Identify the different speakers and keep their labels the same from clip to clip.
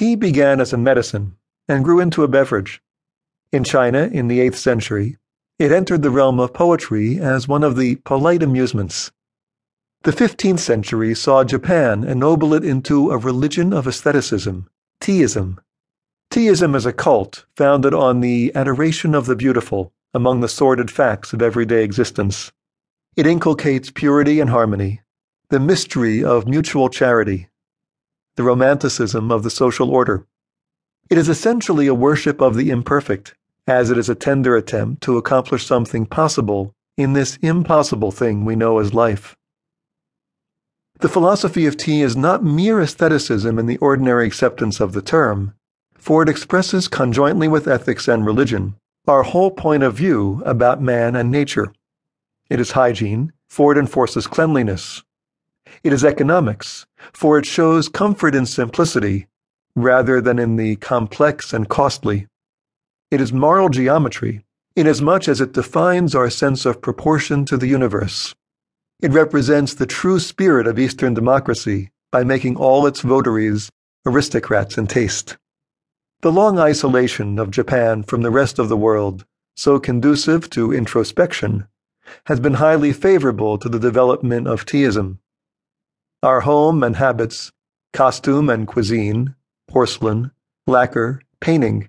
Speaker 1: Tea began as a medicine and grew into a beverage. In China, in the 8th century, it entered the realm of poetry as one of the polite amusements. The 15th century saw Japan ennoble it into a religion of aestheticism, teaism. Teaism is a cult founded on the adoration of the beautiful among the sordid facts of everyday existence. It inculcates purity and harmony, the mystery of mutual charity, the romanticism of the social order. It is essentially a worship of the imperfect, as it is a tender attempt to accomplish something possible in this impossible thing we know as life. The philosophy of tea is not mere aestheticism in the ordinary acceptance of the term, for it expresses conjointly with ethics and religion our whole point of view about man and nature. It is hygiene, for it enforces cleanliness. It is economics, for it shows comfort in simplicity rather than in the complex and costly. It is moral geometry, inasmuch as it defines our sense of proportion to the universe. It represents the true spirit of Eastern democracy by making all its votaries aristocrats in taste. The long isolation of Japan from the rest of the world, so conducive to introspection, has been highly favorable to the development of teaism. Our home and habits, costume and cuisine, porcelain, lacquer, painting,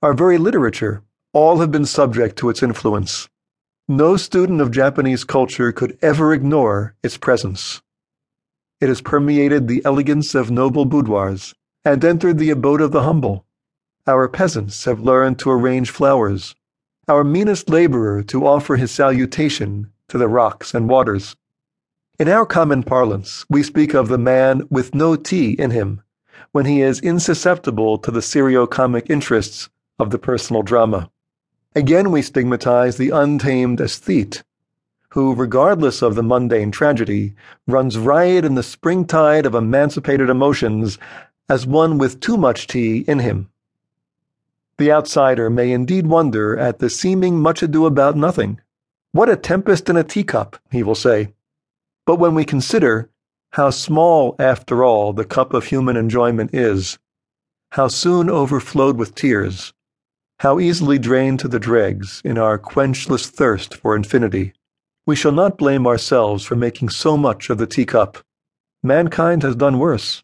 Speaker 1: our very literature, all have been subject to its influence. No student of Japanese culture could ever ignore its presence. It has permeated the elegance of noble boudoirs and entered the abode of the humble. Our peasants have learned to arrange flowers, our meanest laborer to offer his salutation to the rocks and waters. In our common parlance, we speak of the man with no tea in him when he is insusceptible to the serio-comic interests of the personal drama. Again, we stigmatize the untamed aesthete, who, regardless of the mundane tragedy, runs riot in the springtide of emancipated emotions as one with too much tea in him. The outsider may indeed wonder at the seeming much ado about nothing. What a tempest in a teacup, he will say. But when we consider how small, after all, the cup of human enjoyment is, how soon overflowed with tears, how easily drained to the dregs in our quenchless thirst for infinity. We shall not blame ourselves for making so much of the teacup. Mankind has done worse.